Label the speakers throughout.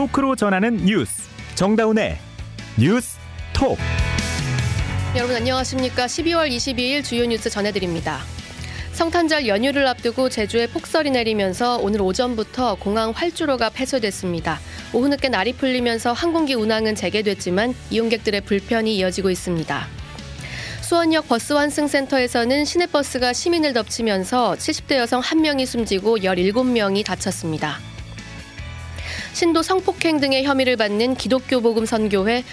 Speaker 1: 토크로 전하는 뉴스 정다운의 뉴스 톡
Speaker 2: 여러분 안녕하십니까? 12월 22일 주요 뉴스 전해드립니다. 성탄절 연휴를 앞두고 제주에 폭설이 내리면서 오늘 오전부터 공항 활주로가 폐쇄됐습니다. 오후 늦게 날이 풀리면서 항공기 운항은 재개됐지만 이용객들의 불편이 이어지고 있습니다. 수원역 버스 환승센터에서는 시내버스가 시민을 덮치면서 70대 여성 1명이 숨지고 17명이 다쳤습니다. 신도 성폭행 등의 혐의를 받는 기독교 복음 선교회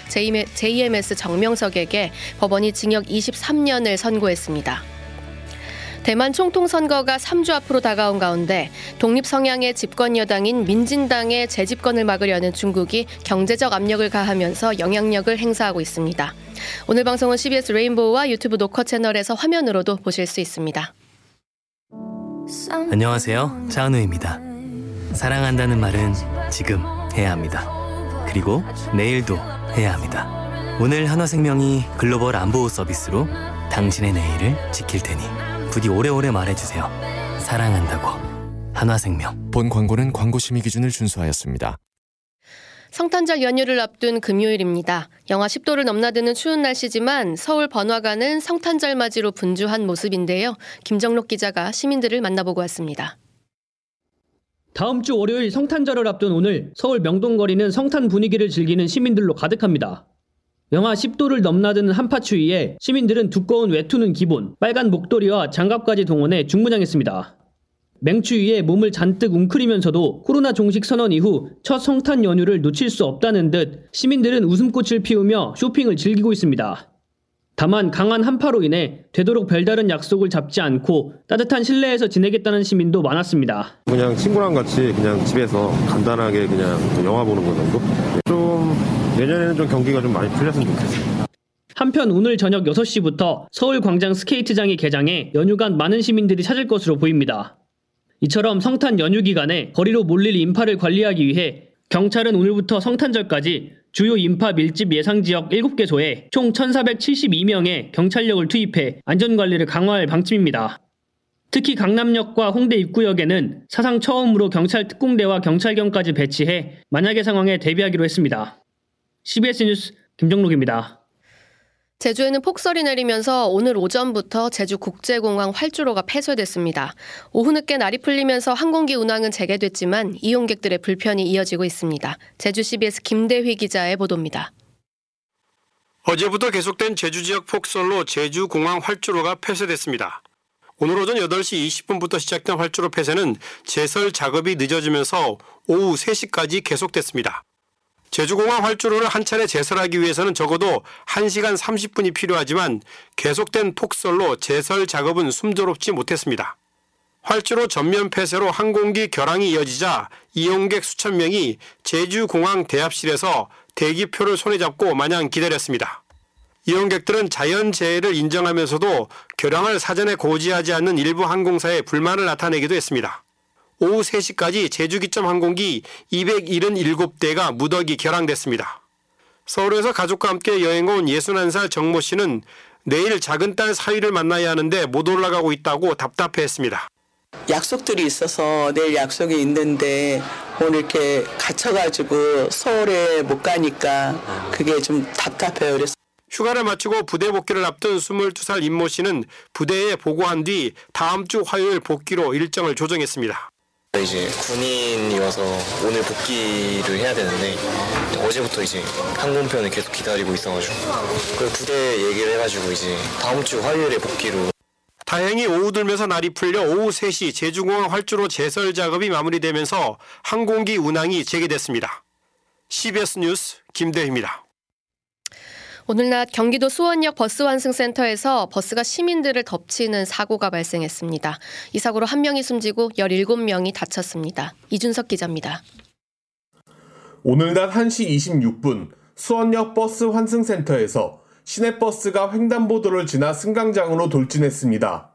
Speaker 2: JMS 정명석에게 법원이 징역 23년을 선고했습니다. 대만 총통 선거가 3주 앞으로 다가온 가운데 독립 성향의 집권 여당인 민진당의 재집권을 막으려는 중국이 경제적 압력을 가하면서 영향력을 행사하고 있습니다. 오늘 방송은 CBS 레인보우와 유튜브 녹화 채널에서 화면으로도 보실 수 있습니다.
Speaker 3: 안녕하세요. 차은우입니다. 사랑한다는 말은 지금 해야 합니다. 그리고 내일도 해야 합니다. 오늘 한화생명이 글로벌 안보 서비스로 당신의 내일을 지킬 테니 부디 오래오래 말해주세요. 사랑한다고. 한화생명.
Speaker 4: 본 광고는 광고 심의 기준을 준수하였습니다.
Speaker 2: 성탄절 연휴를 앞둔 금요일입니다. 영하 10도를 넘나드는 추운 날씨지만 서울 번화가는 성탄절 맞이로 분주한 모습인데요. 김정록 기자가 시민들을 만나보고 왔습니다.
Speaker 5: 다음 주 월요일 성탄절을 앞둔 오늘 서울 명동거리는 성탄 분위기를 즐기는 시민들로 가득합니다. 영하 10도를 넘나드는 한파추위에 시민들은 두꺼운 외투는 기본, 빨간 목도리와 장갑까지 동원해 중무장했습니다. 맹추위에 몸을 잔뜩 웅크리면서도 코로나 종식 선언 이후 첫 성탄 연휴를 놓칠 수 없다는 듯 시민들은 웃음꽃을 피우며 쇼핑을 즐기고 있습니다. 다만 강한 한파로 인해 되도록 별다른 약속을 잡지 않고 따뜻한 실내에서 지내겠다는 시민도 많았습니다.
Speaker 6: 그냥 친구랑 같이 그냥 집에서 간단하게 그냥 영화 보는 거 정도? 좀 내년에는 좀 경기가 좀 많이 풀렸으면 좋겠어요.
Speaker 5: 한편 오늘 저녁 6시부터 서울 광장 스케이트장이 개장해 연휴간 많은 시민들이 찾을 것으로 보입니다. 이처럼 성탄 연휴 기간에 거리로 몰릴 인파를 관리하기 위해 경찰은 오늘부터 성탄절까지 주요 인파 밀집 예상 지역 7개소에 총 1,472명의 경찰력을 투입해 안전관리를 강화할 방침입니다. 특히 강남역과 홍대 입구역에는 사상 처음으로 경찰 특공대와 경찰경까지 배치해 만약의 상황에 대비하기로 했습니다. CBS 뉴스 김정록입니다.
Speaker 2: 제주에는 폭설이 내리면서 오늘 오전부터 제주국제공항 활주로가 폐쇄됐습니다. 오후 늦게 날이 풀리면서 항공기 운항은 재개됐지만 이용객들의 불편이 이어지고 있습니다. 제주 CBS 김대휘 기자의 보도입니다.
Speaker 7: 어제부터 계속된 제주 지역 폭설로 제주 공항 활주로가 폐쇄됐습니다. 오늘 오전 8시 20분부터 시작된 활주로 폐쇄는 제설 작업이 늦어지면서 오후 3시까지 계속됐습니다. 제주공항 활주로를 한 차례 제설하기 위해서는 적어도 1시간 30분이 필요하지만 계속된 폭설로 제설 작업은 숨조롭지 못했습니다. 활주로 전면 폐쇄로 항공기 결항이 이어지자 이용객 수천 명이 제주공항 대합실에서 대기표를 손에 잡고 마냥 기다렸습니다. 이용객들은 자연재해를 인정하면서도 결항을 사전에 고지하지 않는 일부 항공사에 불만을 나타내기도 했습니다. 오후 3시까지 제주기점 항공기 277대가 무더기 결항됐습니다. 서울에서 가족과 함께 여행 온 61살 정모 씨는 내일 작은 딸 사위를 만나야 하는데 못 올라가고 있다고 답답해했습니다.
Speaker 8: 약속들이 있어서 내일 약속이 있는데 오늘 이렇게 갇혀가지고 서울에 못 가니까 그게 좀 답답해요. 그래서
Speaker 7: 휴가를 마치고 부대 복귀를 앞둔 22살 임모 씨는 부대에 보고한 뒤 다음 주 화요일 복귀로 일정을 조정했습니다.
Speaker 9: 이제 군인이어서 오늘 복귀를 해야 되는데 어제부터 이제 항공편을 계속 기다리고 있어가지고 그 부대 얘기를 해가지고 이제 다음 주 화요일에 복귀로
Speaker 7: 다행히 오후 들면서 날이 풀려 오후 3시 제주공항 활주로 제설 작업이 마무리되면서 항공기 운항이 재개됐습니다. CBS 뉴스 김대희입니다.
Speaker 2: 오늘 낮 경기도 수원역 버스 환승센터에서 버스가 시민들을 덮치는 사고가 발생했습니다. 이 사고로 한 명이 숨지고 17명이 다쳤습니다. 이준석 기자입니다.
Speaker 10: 오늘 낮 1시 26분 수원역 버스 환승센터에서 시내버스가 횡단보도를 지나 승강장으로 돌진했습니다.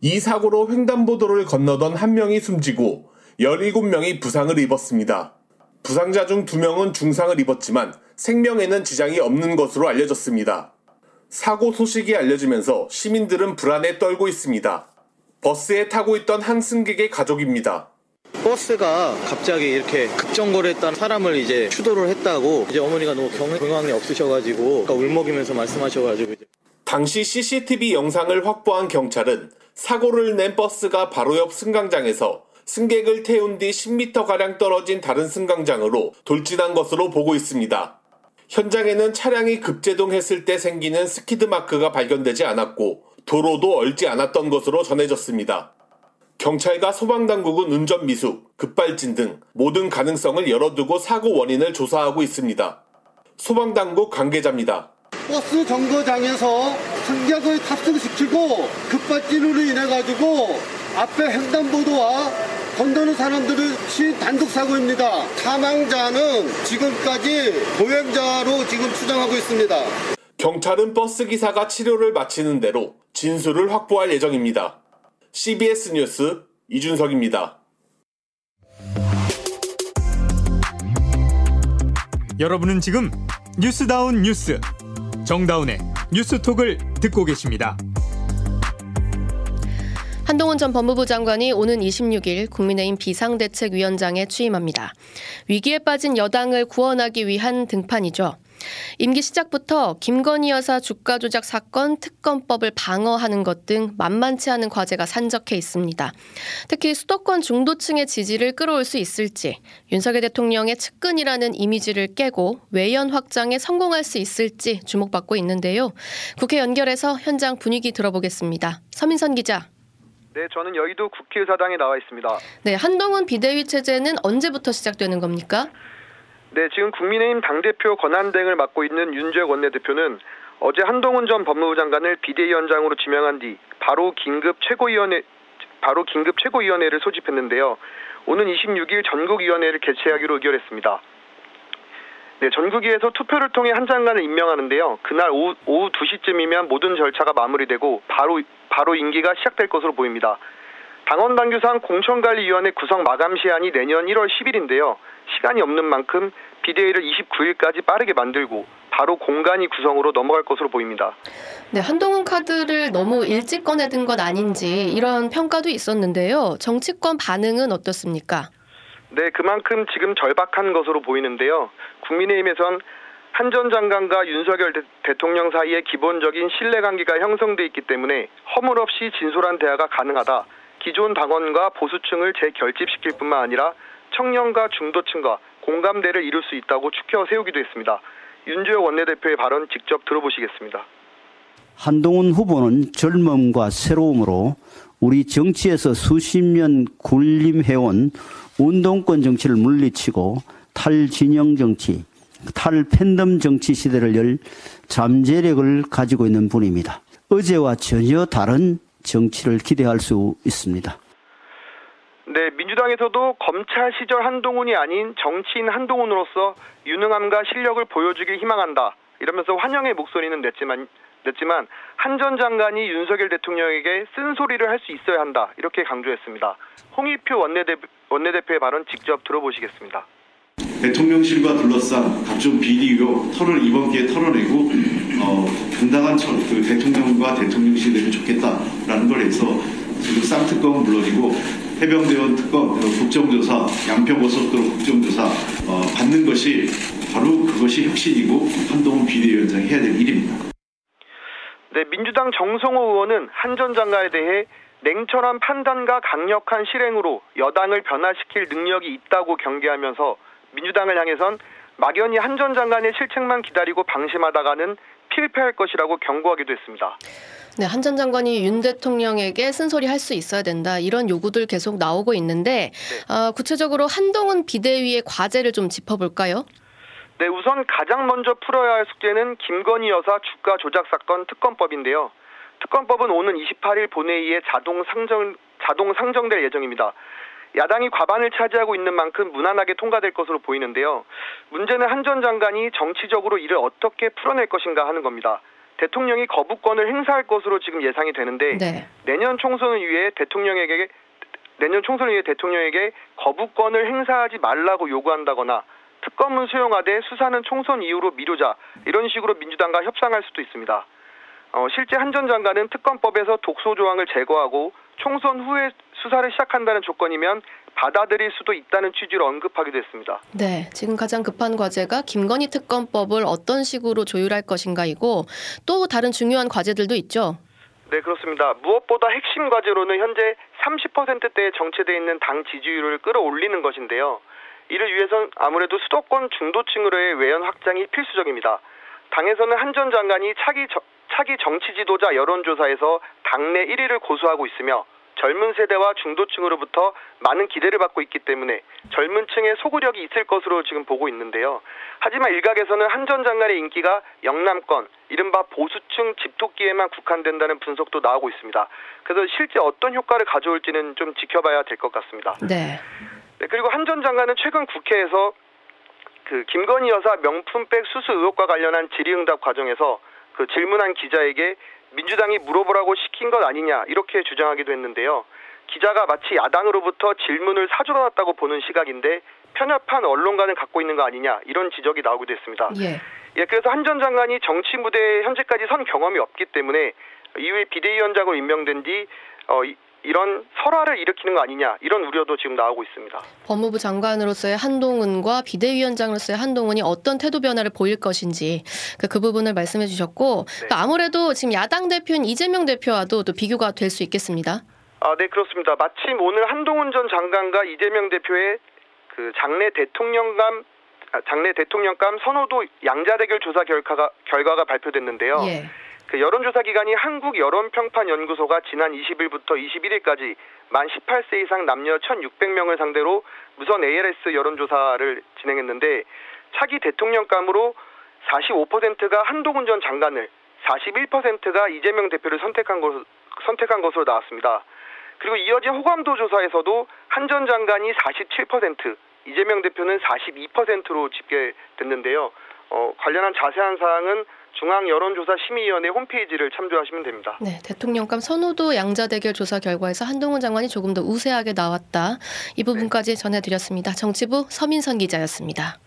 Speaker 10: 이 사고로 횡단보도를 건너던 한 명이 숨지고 17명이 부상을 입었습니다. 부상자 중 2명은 중상을 입었지만 생명에는 지장이 없는 것으로 알려졌습니다. 사고 소식이 알려지면서 시민들은 불안에 떨고 있습니다. 버스에 타고 있던 한 승객의 가족입니다.
Speaker 11: 버스가 갑자기 이렇게 급정거를 했다는 사람을 이제 추돌을 했다고 이제 어머니가 너무 경황이 없으셔가지고 그러니까 울먹이면서 말씀하셔가지고 이제
Speaker 10: 당시 CCTV 영상을 확보한 경찰은 사고를 낸 버스가 바로 옆 승강장에서 승객을 태운 뒤 10m가량 떨어진 다른 승강장으로 돌진한 것으로 보고 있습니다. 현장에는 차량이 급제동했을 때 생기는 스키드 마크가 발견되지 않았고 도로도 얼지 않았던 것으로 전해졌습니다. 경찰과 소방당국은 운전 미숙, 급발진 등 모든 가능성을 열어두고 사고 원인을 조사하고 있습니다. 소방당국 관계자입니다.
Speaker 12: 버스 정거장에서 승객을 탑승시키고 급발진으로 인해 가지고 앞에 횡단보도와 건너는 사람들을 친 단독 사고입니다. 사망자는 지금까지 보행자로 지금 추정하고 있습니다.
Speaker 10: 경찰은 버스 기사가 치료를 마치는 대로 진술을 확보할 예정입니다. CBS 뉴스 이준석입니다.
Speaker 1: 여러분은 지금 뉴스다운 뉴스 정다운의 뉴스톡을 듣고 계십니다.
Speaker 2: 한동훈 전 법무부 장관이 오는 26일 국민의힘 비상대책위원장에 취임합니다. 위기에 빠진 여당을 구원하기 위한 등판이죠. 임기 시작부터 김건희 여사 주가 조작 사건 특검법을 방어하는 것 등 만만치 않은 과제가 산적해 있습니다. 특히 수도권 중도층의 지지를 끌어올 수 있을지, 윤석열 대통령의 측근이라는 이미지를 깨고 외연 확장에 성공할 수 있을지 주목받고 있는데요. 국회 연결해서 현장 분위기 들어보겠습니다. 서민선 기자.
Speaker 13: 네, 저는 여의도 국회의사당에 나와 있습니다.
Speaker 2: 네, 한동훈 비대위 체제는 언제부터 시작되는 겁니까?
Speaker 13: 네, 지금 국민의힘 당대표 권한 대행을 맡고 있는 윤재혁 원내대표는 어제 한동훈 전 법무부 장관을 비대위원장으로 지명한 뒤 바로 긴급 최고위원회 바로 긴급 최고위원회를 소집했는데요. 오는 26일 전국위원회를 개최하기로 의결했습니다. 네, 전국위에서 투표를 통해 한 장관을 임명하는데요. 그날 오후, 오후 2시쯤이면 모든 절차가 마무리되고 바로 바로 임기가 시작될 것으로 보입니다. 당원 당규상 공천관리위원회 구성 마감 시한이 내년 1월 10일인데요. 시간이 없는 만큼 비대위를 29일까지 빠르게 만들고 바로 공간이 구성으로 넘어갈 것으로 보입니다.
Speaker 2: 네, 한동훈 카드를 너무 일찍 꺼내든 것 아닌지 이런 평가도 있었는데요. 정치권 반응은 어떻습니까?
Speaker 13: 네, 그만큼 지금 절박한 것으로 보이는데요. 국민의힘에선 한 전 장관과 윤석열 대, 통령 사이에 기본적인 신뢰 관계가 형성돼 있기 때문에 허물 없이 진솔한 대화가 가능하다. 기존 당원과 보수층을 재결집시킬 뿐만 아니라 청년과 중도층과 공감대를 이룰 수 있다고 추켜 세우기도 했습니다. 윤주혁 원내대표의 발언 직접 들어보시겠습니다.
Speaker 14: 한동훈 후보는 젊음과 새로움으로 우리 정치에서 수십 년 군림해온 운동권 정치를 물리치고 탈진영 정치, 탈팬덤 정치 시대를 열 잠재력을 가지고 있는 분입니다. 어제와 전혀 다른 정치를 기대할 수 있습니다.
Speaker 13: 네, 민주당에서도 검찰 시절 한동훈이 아닌 정치인 한동훈으로서 유능함과 실력을 보여주길 희망한다. 이러면서 환영의 목소리는 냈지만 냈지만 한 전 장관이 윤석열 대통령에게 쓴소리를 할 수 있어야 한다. 이렇게 강조했습니다. 홍익표 원내대, 원내대표의 발언 직접 들어보시겠습니다.
Speaker 15: 대통령실과 둘러싼 각종 비리 의혹 털을 이번 기회에 털어내고 어, 당당한 처, 그 대통령과 대통령실이 되면 좋겠다라는 걸 해서 지금 쌍특검은 물론이고 해병대원 특검, 국정조사, 양평고속도로 국정조사 어, 받는 것이 바로 그것이 혁신이고 한동훈 비대위원장이 해야 될 일입니다.
Speaker 13: 네, 민주당 정성호 의원은 한 전 장관에 대해 냉철한 판단과 강력한 실행으로 여당을 변화시킬 능력이 있다고 경계하면서 민주당을 향해선 막연히 한 전 장관의 실책만 기다리고 방심하다가는 필패할 것이라고 경고하기도 했습니다.
Speaker 2: 네, 한 전 장관이 윤 대통령에게 쓴소리 할 수 있어야 된다 이런 요구들 계속 나오고 있는데 네. 어, 구체적으로 한동훈 비대위의 과제를 좀 짚어볼까요?
Speaker 13: 네, 우선 가장 먼저 풀어야 할 숙제는 김건희 여사 주가 조작 사건 특검법인데요. 특검법은 오는 28일 본회의에 자동 상정 자동 상정될 예정입니다. 야당이 과반을 차지하고 있는 만큼 무난하게 통과될 것으로 보이는데요. 문제는 한 전 장관이 정치적으로 이를 어떻게 풀어낼 것인가 하는 겁니다. 대통령이 거부권을 행사할 것으로 지금 예상이 되는데 네. 내년 총선을 위해 대통령에게 내년 총선을 위해 대통령에게 거부권을 행사하지 말라고 요구한다거나 특검은 수용하되 수사는 총선 이후로 미루자 이런 식으로 민주당과 협상할 수도 있습니다. 어, 실제 한 전 장관은 특검법에서 독소 조항을 제거하고 총선 후에 수사를 시작한다는 조건이면 받아들일 수도 있다는 취지로 언급하기도 했습니다.
Speaker 2: 네, 지금 가장 급한 과제가 김건희 특검법을 어떤 식으로 조율할 것인가이고 또 다른 중요한 과제들도 있죠.
Speaker 13: 네, 그렇습니다. 무엇보다 핵심 과제로는 현재 30%대에 정체되어 있는 당 지지율을 끌어올리는 것인데요. 이를 위해선 아무래도 수도권 중도층으로의 외연 확장이 필수적입니다. 당에서는 한 전 장관이 차기, 저, 차기 정치 지도자 여론조사에서 당내 1위를 고수하고 있으며 젊은 세대와 중도층으로부터 많은 기대를 받고 있기 때문에 젊은 층의 소구력이 있을 것으로 지금 보고 있는데요. 하지만 일각에서는 한 전 장관의 인기가 영남권, 이른바 보수층 집토끼에만 국한된다는 분석도 나오고 있습니다. 그래서 실제 어떤 효과를 가져올지는 좀 지켜봐야 될 것 같습니다.
Speaker 2: 네.
Speaker 13: 네, 그리고 한 전 장관은 최근 국회에서 그 김건희 여사 명품백 수수 의혹과 관련한 질의응답 과정에서 그 질문한 기자에게 민주당이 물어보라고 시킨 것 아니냐 이렇게 주장하기도 했는데요. 기자가 마치 야당으로부터 질문을 사주러놨다고 보는 시각인데 편협한 언론관을 갖고 있는 거 아니냐 이런 지적이 나오기도 했습니다.
Speaker 2: 예.
Speaker 13: 예, 그래서 한 전 장관이 정치 무대에 현재까지 선 경험이 없기 때문에 이후에 비대위원장으로 임명된 뒤 어, 이, 이런 설화를 일으키는 거 아니냐 이런 우려도 지금 나오고 있습니다.
Speaker 2: 법무부 장관으로서의 한동훈과 비대위원장으로서의 한동훈이 어떤 태도 변화를 보일 것인지 그, 그 부분을 말씀해 주셨고 네. 아무래도 지금 야당 대표인 이재명 대표와도 또 비교가 될 수 있겠습니다.
Speaker 13: 아, 네 그렇습니다. 마침 오늘 한동훈 전 장관과 이재명 대표의 그 장내 대통령감 아, 장내 대통령감 선호도 양자 대결 조사 결과가 결과가 발표됐는데요.
Speaker 2: 예.
Speaker 13: 그 여론조사 기관이 한국여론평판연구소가 지난 20일부터 21일까지 만 18세 이상 남녀 1,600명을 상대로 무선 ALS 여론조사를 진행했는데 차기 대통령감으로 45%가 한동훈 전 장관을 41%가 이재명 대표를 선택한 것 선택한 것으로 나왔습니다. 그리고 이어진 호감도 조사에서도 한 전 장관이 47%, 이재명 대표는 42%로 집계됐는데요. 어, 관련한 자세한 사항은 중앙 여론조사 심의위원회 홈페이지를 참조하시면 됩니다.
Speaker 2: 네, 대통령감 선호도 양자 대결 조사 결과에서 한동훈 장관이 조금 더 우세하게 나왔다. 이 부분까지 네. 전해드렸습니다. 정치부 서민선 기자였습니다.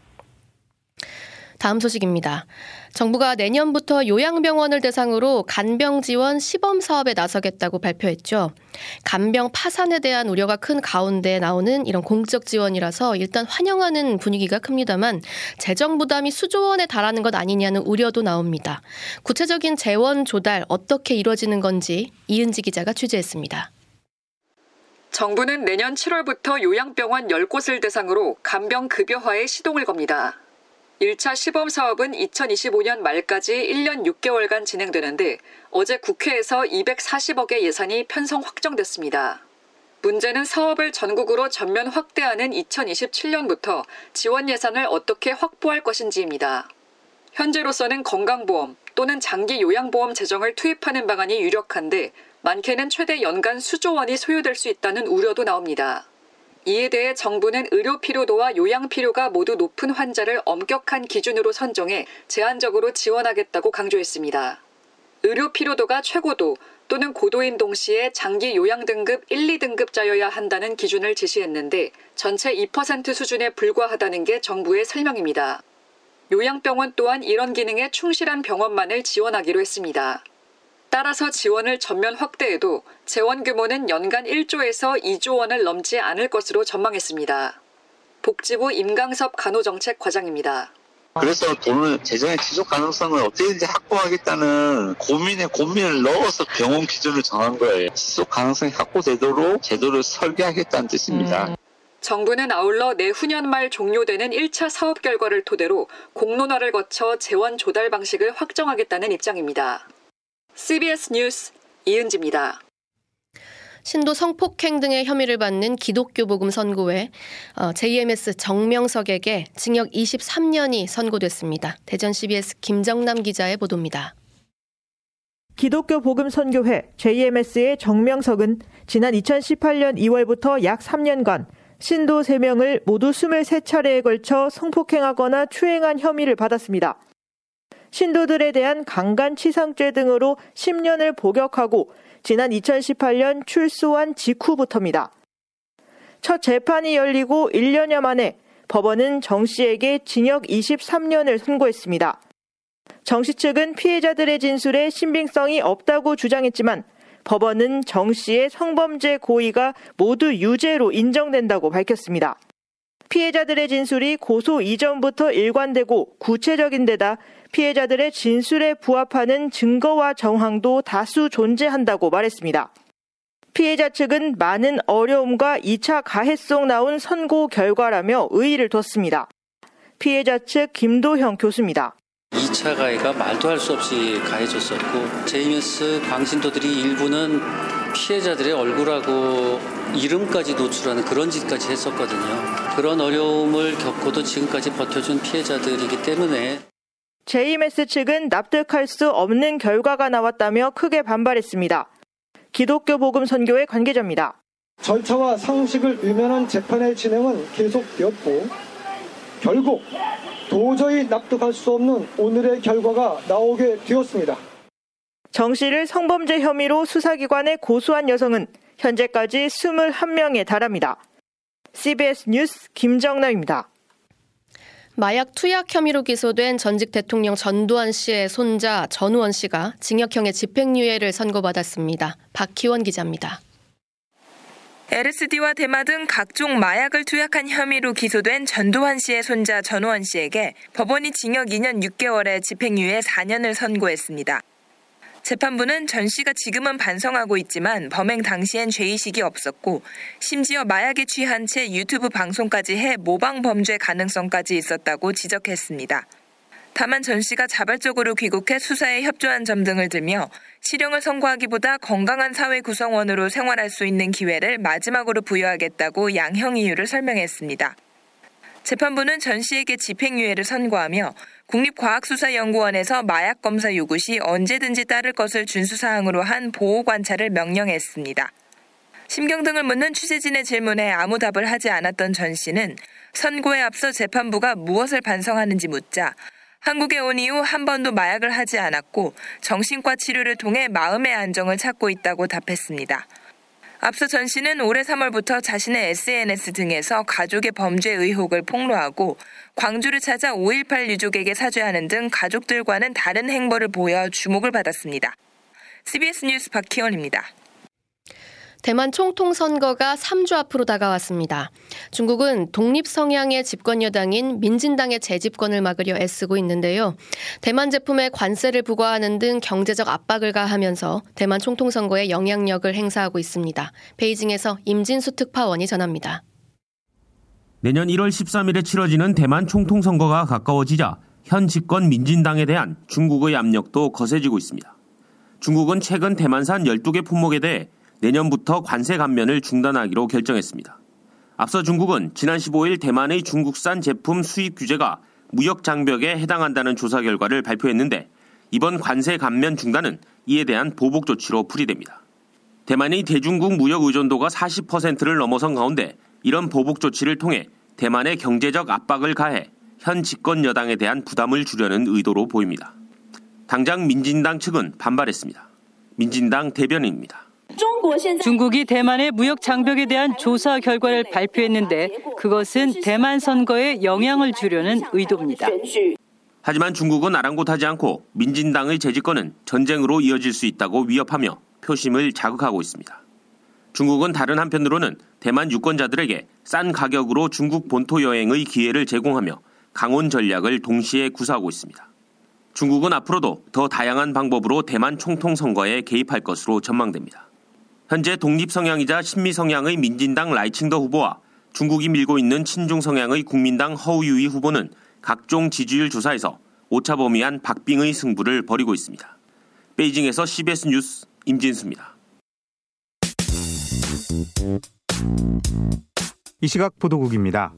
Speaker 2: 다음 소식입니다. 정부가 내년부터 요양병원을 대상으로 간병 지원 시범 사업에 나서겠다고 발표했죠. 간병 파산에 대한 우려가 큰 가운데 나오는 이런 공적 지원이라서 일단 환영하는 분위기가 큽니다만 재정 부담이 수조 원에 달하는 것 아니냐는 우려도 나옵니다. 구체적인 재원 조달 어떻게 이루어지는 건지 이은지 기자가 취재했습니다.
Speaker 16: 정부는 내년 7월부터 요양병원 10곳을 대상으로 간병 급여화에 시동을 겁니다. 1차 시범 사업은 2025년 말까지 1년 6개월간 진행되는데 어제 국회에서 240억의 예산이 편성 확정됐습니다. 문제는 사업을 전국으로 전면 확대하는 2027년부터 지원 예산을 어떻게 확보할 것인지입니다. 현재로서는 건강보험 또는 장기 요양보험 재정을 투입하는 방안이 유력한데 많게는 최대 연간 수조 원이 소요될 수 있다는 우려도 나옵니다. 이에 대해 정부는 의료 필요도와 요양 필요가 모두 높은 환자를 엄격한 기준으로 선정해 제한적으로 지원하겠다고 강조했습니다. 의료 필요도가 최고도 또는 고도인 동시에 장기 요양 등급 1, 2등급자여야 한다는 기준을 제시했는데 전체 2% 수준에 불과하다는 게 정부의 설명입니다. 요양병원 또한 이런 기능에 충실한 병원만을 지원하기로 했습니다. 따라서 지원을 전면 확대해도 재원 규모는 연간 1조에서 2조 원을 넘지 않을 것으로 전망했습니다. 복지부 임강섭 간호정책 과장입니다.
Speaker 17: 그래서 돈을 재정의 지속 가능성을 어떻게든지 확보하겠다는 고민에 고민을 넣어서 병원 기준을 정한 거예요. 지속 가능성이 확보되도록 제도를 설계하겠다는 뜻입니다. 음.
Speaker 16: 정부는 아울러 내후년 말 종료되는 1차 사업 결과를 토대로 공론화를 거쳐 재원 조달 방식을 확정하겠다는 입장입니다. CBS 뉴스 이은지입니다.
Speaker 2: 신도 성폭행 등의 혐의를 받는 기독교 복음 선고에 JMS 정명석에게 징역 23년이 선고됐습니다. 대전 CBS 김정남 기자의 보도입니다.
Speaker 18: 기독교 복음 선교회 JMS의 정명석은 지난 2018년 2월부터 약 3년간 신도 3명을 모두 23차례에 걸쳐 성폭행하거나 추행한 혐의를 받았습니다. 신도들에 대한 강간치상죄 등으로 10년을 복역하고 지난 2018년 출소한 직후부터입니다. 첫 재판이 열리고 1년여 만에 법원은 정 씨에게 징역 23년을 선고했습니다. 정 씨 측은 피해자들의 진술에 신빙성이 없다고 주장했지만 법원은 정 씨의 성범죄 고의가 모두 유죄로 인정된다고 밝혔습니다. 피해자들의 진술이 고소 이전부터 일관되고 구체적인 데다 피해자들의 진술에 부합하는 증거와 정황도 다수 존재한다고 말했습니다. 피해자 측은 많은 어려움과 2차 가해송 나온 선고 결과라며 의의를 뒀습니다. 피해자 측 김도형 교수입니다.
Speaker 19: 2차 가해가 말도 할 수 없이 가해졌었고 제이메스 광신도들이 일부는 피해자들의 얼굴하고 이름까지 노출하는 그런 짓까지 했었거든요. 그런 어려움을 겪고도 지금까지 버텨준 피해자들이기 때문에
Speaker 18: JMS 측은 납득할 수 없는 결과가 나왔다며 크게 반발했습니다. 기독교 복음 선교회 관계자입니다.
Speaker 20: 절차와 상식을 위면한 재판의 진행은 계속되었고 결국 도저히 납득할 수 없는 오늘의 결과가 나오게 되었습니다.
Speaker 18: 정 씨를 성범죄 혐의로 수사기관에 고소한 여성은 현재까지 21명에 달합니다. CBS 뉴스 김정남입니다.
Speaker 2: 마약 투약 혐의로 기소된 전직 대통령 전두환 씨의 손자 전우원 씨가 징역형의 집행유예를 선고받았습니다. 박희원 기자입니다.
Speaker 21: LSD와 대마 등 각종 마약을 투약한 혐의로 기소된 전두환 씨의 손자 전우원 씨에게 법원이 징역 2년 6개월에 집행유예 4년을 선고했습니다. 재판부는 전 씨가 지금은 반성하고 있지만 범행 당시엔 죄의식이 없었고 심지어 마약에 취한 채 유튜브 방송까지 해 모방 범죄 가능성까지 있었다고 지적했습니다. 다만 전 씨가 자발적으로 귀국해 수사에 협조한 점 등을 들며 실형을 선고하기보다 건강한 사회 구성원으로 생활할 수 있는 기회를 마지막으로 부여하겠다고 양형 이유를 설명했습니다. 재판부는 전 씨에게 집행유예를 선고하며 국립과학수사연구원에서 마약 검사 요구 시 언제든지 따를 것을 준수사항으로 한 보호 관찰을 명령했습니다. 심경 등을 묻는 취재진의 질문에 아무 답을 하지 않았던 전 씨는 선고에 앞서 재판부가 무엇을 반성하는지 묻자 한국에 온 이후 한 번도 마약을 하지 않았고 정신과 치료를 통해 마음의 안정을 찾고 있다고 답했습니다. 앞서 전 씨는 올해 3월부터 자신의 SNS 등에서 가족의 범죄 의혹을 폭로하고 광주를 찾아 5.18 유족에게 사죄하는 등 가족들과는 다른 행보를 보여 주목을 받았습니다. CBS 뉴스 박희원입니다.
Speaker 2: 대만 총통 선거가 3주 앞으로 다가왔습니다. 중국은 독립 성향의 집권 여당인 민진당의 재집권을 막으려 애쓰고 있는데요. 대만 제품에 관세를 부과하는 등 경제적 압박을 가하면서 대만 총통 선거에 영향력을 행사하고 있습니다. 베이징에서 임진수 특파원이 전합니다.
Speaker 22: 내년 1월 13일에 치러지는 대만 총통 선거가 가까워지자 현 집권 민진당에 대한 중국의 압력도 거세지고 있습니다. 중국은 최근 대만산 12개 품목에 대해 내년부터 관세 감면을 중단하기로 결정했습니다. 앞서 중국은 지난 15일 대만의 중국산 제품 수입 규제가 무역 장벽에 해당한다는 조사 결과를 발표했는데 이번 관세 감면 중단은 이에 대한 보복 조치로 풀이됩니다. 대만의 대중국 무역 의존도가 40%를 넘어선 가운데 이런 보복 조치를 통해 대만의 경제적 압박을 가해 현 집권 여당에 대한 부담을 주려는 의도로 보입니다. 당장 민진당 측은 반발했습니다. 민진당 대변인입니다.
Speaker 23: 중국이 대만의 무역 장벽에 대한 조사 결과를 발표했는데 그것은 대만 선거에 영향을 주려는 의도입니다.
Speaker 22: 하지만 중국은 아랑곳하지 않고 민진당의 재집권은 전쟁으로 이어질 수 있다고 위협하며 표심을 자극하고 있습니다. 중국은 다른 한편으로는 대만 유권자들에게 싼 가격으로 중국 본토 여행의 기회를 제공하며 강원 전략을 동시에 구사하고 있습니다. 중국은 앞으로도 더 다양한 방법으로 대만 총통 선거에 개입할 것으로 전망됩니다. 현재 독립 성향이자 친미 성향의 민진당 라이칭더 후보와 중국이 밀고 있는 친중 성향의 국민당 허우유이 후보는 각종 지지율 조사에서 오차 범위한 박빙의 승부를 벌이고 있습니다. 베이징에서 CBS 뉴스 임진수입니다.
Speaker 24: 이 시각 보도국입니다.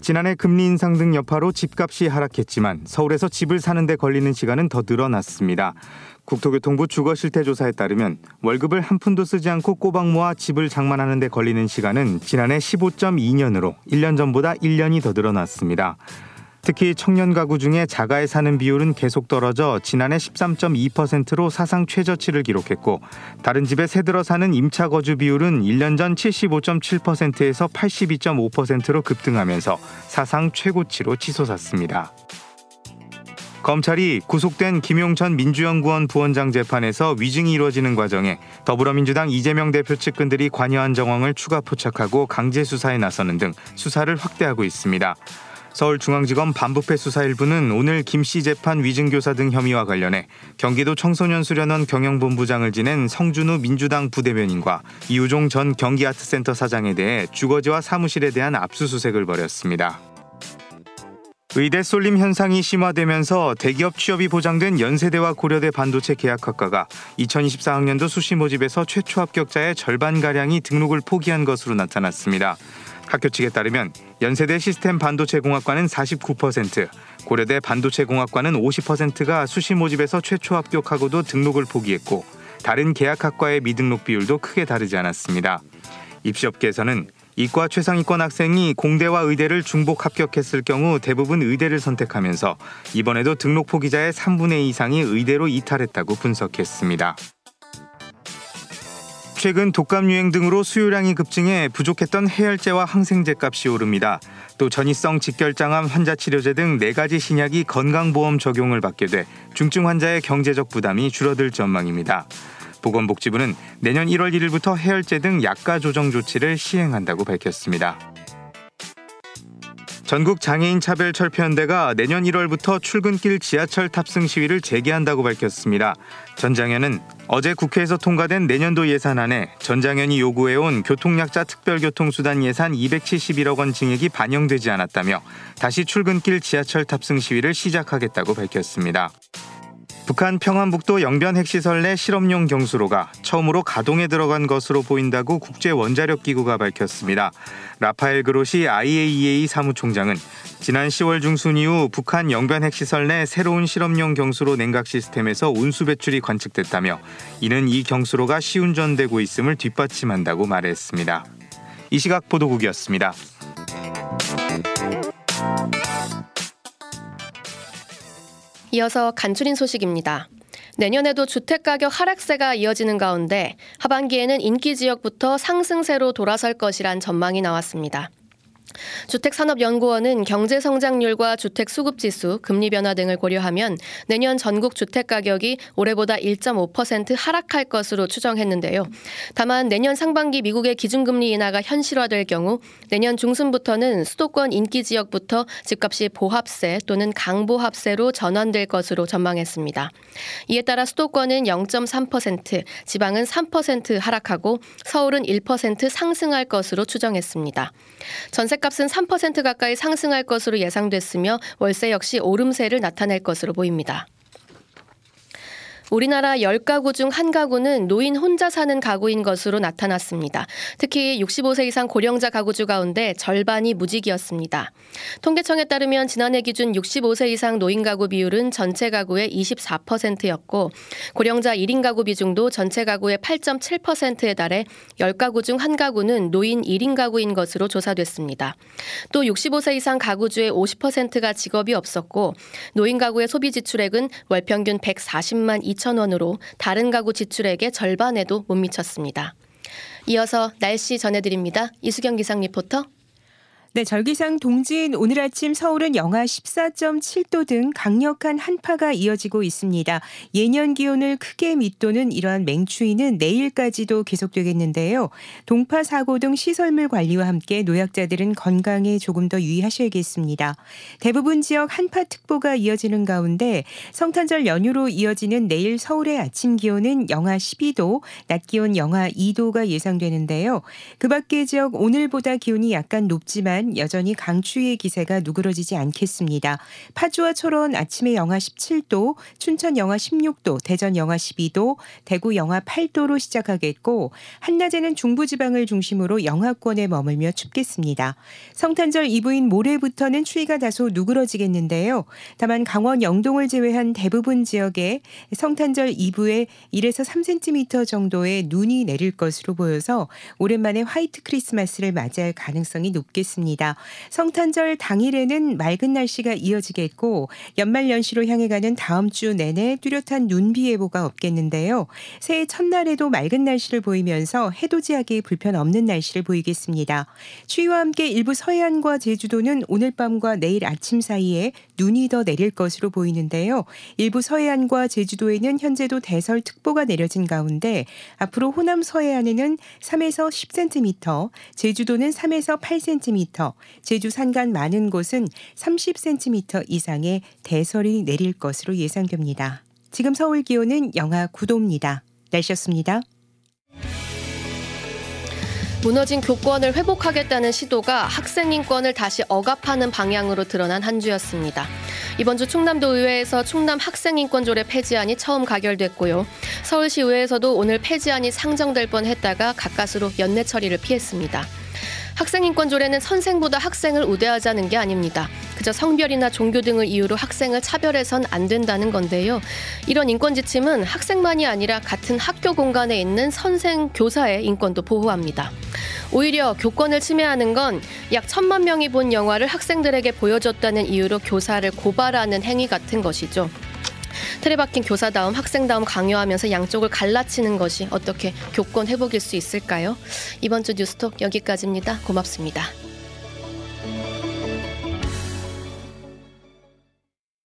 Speaker 24: 지난해 금리 인상 등 여파로 집값이 하락했지만 서울에서 집을 사는데 걸리는 시간은 더 늘어났습니다. 국토교통부 주거실태조사에 따르면 월급을 한 푼도 쓰지 않고 꼬박 모아 집을 장만하는 데 걸리는 시간은 지난해 15.2년으로 1년 전보다 1년이 더 늘어났습니다. 특히 청년 가구 중에 자가에 사는 비율은 계속 떨어져 지난해 13.2%로 사상 최저치를 기록했고 다른 집에 새 들어 사는 임차 거주 비율은 1년 전 75.7%에서 82.5%로 급등하면서 사상 최고치로 치솟았습니다. 검찰이 구속된 김용천 민주연구원 부원장 재판에서 위증이 이루어지는 과정에 더불어민주당 이재명 대표 측근들이 관여한 정황을 추가 포착하고 강제 수사에 나서는 등 수사를 확대하고 있습니다. 서울중앙지검 반부패 수사 일부는 오늘 김 씨 재판 위증교사 등 혐의와 관련해 경기도 청소년수련원 경영본부장을 지낸 성준우 민주당 부대변인과 이우종 전 경기아트센터 사장에 대해 주거지와 사무실에 대한 압수수색을 벌였습니다. 의대 쏠림 현상이 심화되면서 대기업 취업이 보장된 연세대와 고려대 반도체 계약학과가 2024학년도 수시 모집에서 최초 합격자의 절반가량이 등록을 포기한 것으로 나타났습니다. 학교 측에 따르면 연세대 시스템 반도체 공학과는 49%, 고려대 반도체 공학과는 50%가 수시 모집에서 최초 합격하고도 등록을 포기했고 다른 계약학과의 미등록 비율도 크게 다르지 않았습니다. 입시업계에서는 이과 최상위권 학생이 공대와 의대를 중복 합격했을 경우 대부분 의대를 선택하면서 이번에도 등록 포 기자의 3분의 2 이상이 의대로 이탈했다고 분석했습니다. 최근 독감 유행 등으로 수요량이 급증해 부족했던 해열제와 항생제 값이 오릅니다. 또 전이성 직결장암 환자 치료제 등네 가지 신약이 건강보험 적용을 받게 돼 중증 환자의 경제적 부담이 줄어들 전망입니다. 보건복지부는 내년 1월 1일부터 해열제 등 약가 조정 조치를 시행한다고 밝혔습니다. 전국 장애인 차별 철폐연대가 내년 1월부터 출근길 지하철 탑승 시위를 재개한다고 밝혔습니다. 전 장현은 어제 국회에서 통과된 내년도 예산안에 전 장현이 요구해온 교통약자 특별교통수단 예산 271억 원 증액이 반영되지 않았다며 다시 출근길 지하철 탑승 시위를 시작하겠다고 밝혔습니다. 북한 평안북도 영변 핵시설 내 실험용 경수로가 처음으로 가동에 들어간 것으로 보인다고 국제원자력기구가 밝혔습니다. 라파엘 그로시 IAEA 사무총장은 지난 10월 중순 이후 북한 영변 핵시설 내 새로운 실험용 경수로 냉각 시스템에서 온수 배출이 관측됐다며 이는 이 경수로가 시운전되고 있음을 뒷받침한다고 말했습니다. 이 시각 보도국이었습니다.
Speaker 2: 이어서 간추린 소식입니다. 내년에도 주택가격 하락세가 이어지는 가운데 하반기에는 인기 지역부터 상승세로 돌아설 것이란 전망이 나왔습니다. 주택산업연구원은 경제 성장률과 주택 수급 지수, 금리 변화 등을 고려하면 내년 전국 주택 가격이 올해보다 1.5% 하락할 것으로 추정했는데요. 다만 내년 상반기 미국의 기준금리 인하가 현실화될 경우 내년 중순부터는 수도권 인기 지역부터 집값이 보합세 또는 강보합세로 전환될 것으로 전망했습니다. 이에 따라 수도권은 0.3%, 지방은 3% 하락하고 서울은 1% 상승할 것으로 추정했습니다. 전세 전세값은 3% 가까이 상승할 것으로 예상됐으며 월세 역시 오름세를 나타낼 것으로 보입니다. 우리나라 10가구 중한 가구는 노인 혼자 사는 가구인 것으로 나타났습니다. 특히 65세 이상 고령자 가구주 가운데 절반이 무직이었습니다. 통계청에 따르면 지난해 기준 65세 이상 노인 가구 비율은 전체 가구의 24%였고 고령자 1인 가구 비중도 전체 가구의 8.7%에 달해 10가구 중한 가구는 노인 1인 가구인 것으로 조사됐습니다. 또 65세 이상 가구주의 50%가 직업이 없었고 노인 가구의 소비 지출액은 월 평균 140만 2천 2천 원으로 다른 가구 지출액의 절반에도 못 미쳤습니다. 이어서 날씨 전해드립니다. 이수경 기상 리포터.
Speaker 25: 네, 절기상 동지인 오늘 아침 서울은 영하 14.7도 등 강력한 한파가 이어지고 있습니다. 예년 기온을 크게 밑도는 이러한 맹추위는 내일까지도 계속되겠는데요. 동파 사고 등 시설물 관리와 함께 노약자들은 건강에 조금 더 유의하셔야겠습니다. 대부분 지역 한파특보가 이어지는 가운데 성탄절 연휴로 이어지는 내일 서울의 아침 기온은 영하 12도, 낮 기온 영하 2도가 예상되는데요. 그 밖의 지역 오늘보다 기온이 약간 높지만 있지만 여전히 강추위의 기세가 누그러지지 않겠습니다. 파주와 철원 아침에 영하 17도, 춘천 영하 16도, 대전 영하 12도, 대구 영하 8도로 시작하겠고 한낮에는 중부지방을 중심으로 영하권에 머물며 춥겠습니다. 성탄절 이브인 모레부터는 추위가 다소 누그러지겠는데요. 다만 강원 영동을 제외한 대부분 지역에 성탄절 이브에 1에서 3cm 정도의 눈이 내릴 것으로 보여서 오랜만에 화이트 크리스마스를 맞이할 가능성이 높겠습니다. 있습니다. 성탄절 당일에는 맑은 날씨가 이어지겠고 연말 연시로 향해 가는 다음 주 내내 뚜렷한 눈비 예보가 없겠는데요. 새해 첫날에도 맑은 날씨를 보이면서 해돋이하기 불편 없는 날씨를 보이겠습니다. 추위와 함께 일부 서해안과 제주도는 오늘 밤과 내일 아침 사이에 눈이 더 내릴 것으로 보이는데요. 일부 서해안과 제주도에는 현재도 대설특보가 내려진 가운데 앞으로 호남 서해안에는 3에서 10cm, 제주도는 3에서 8cm, 제주 산간 많은 곳은 30cm 이상의 대설이 내릴 것으로 예상됩니다. 지금 서울 기온은 영하 9도입니다. 날씨였습니다.
Speaker 2: 무너진 교권을 회복하겠다는 시도가 학생 인권을 다시 억압하는 방향으로 드러난 한 주였습니다. 이번 주 충남도 의회에서 충남 학생 인권조례 폐지안이 처음 가결됐고요. 서울시 의회에서도 오늘 폐지안이 상정될 뻔했다가 가까스로 연내 처리를 피했습니다. 학생인권 조례는 선생보다 학생을 우대하자는 게 아닙니다. 그저 성별이나 종교 등을 이유로 학생을 차별해선 안 된다는 건데요. 이런 인권 지침은 학생만이 아니라 같은 학교 공간에 있는 선생, 교사의 인권도 보호합니다. 오히려 교권을 침해하는 건 약 천만 명이 본 영화를 학생들에게 보여줬다는 이유로 교사를 고발하는 행위 같은 것이죠. 틀에 박힌 교사다움, 학생다움 강요하면서 양쪽을 갈라치는 것이 어떻게 교권 회복일 수 있을까요? 이번 주 뉴스톡 여기까지입니다. 고맙습니다.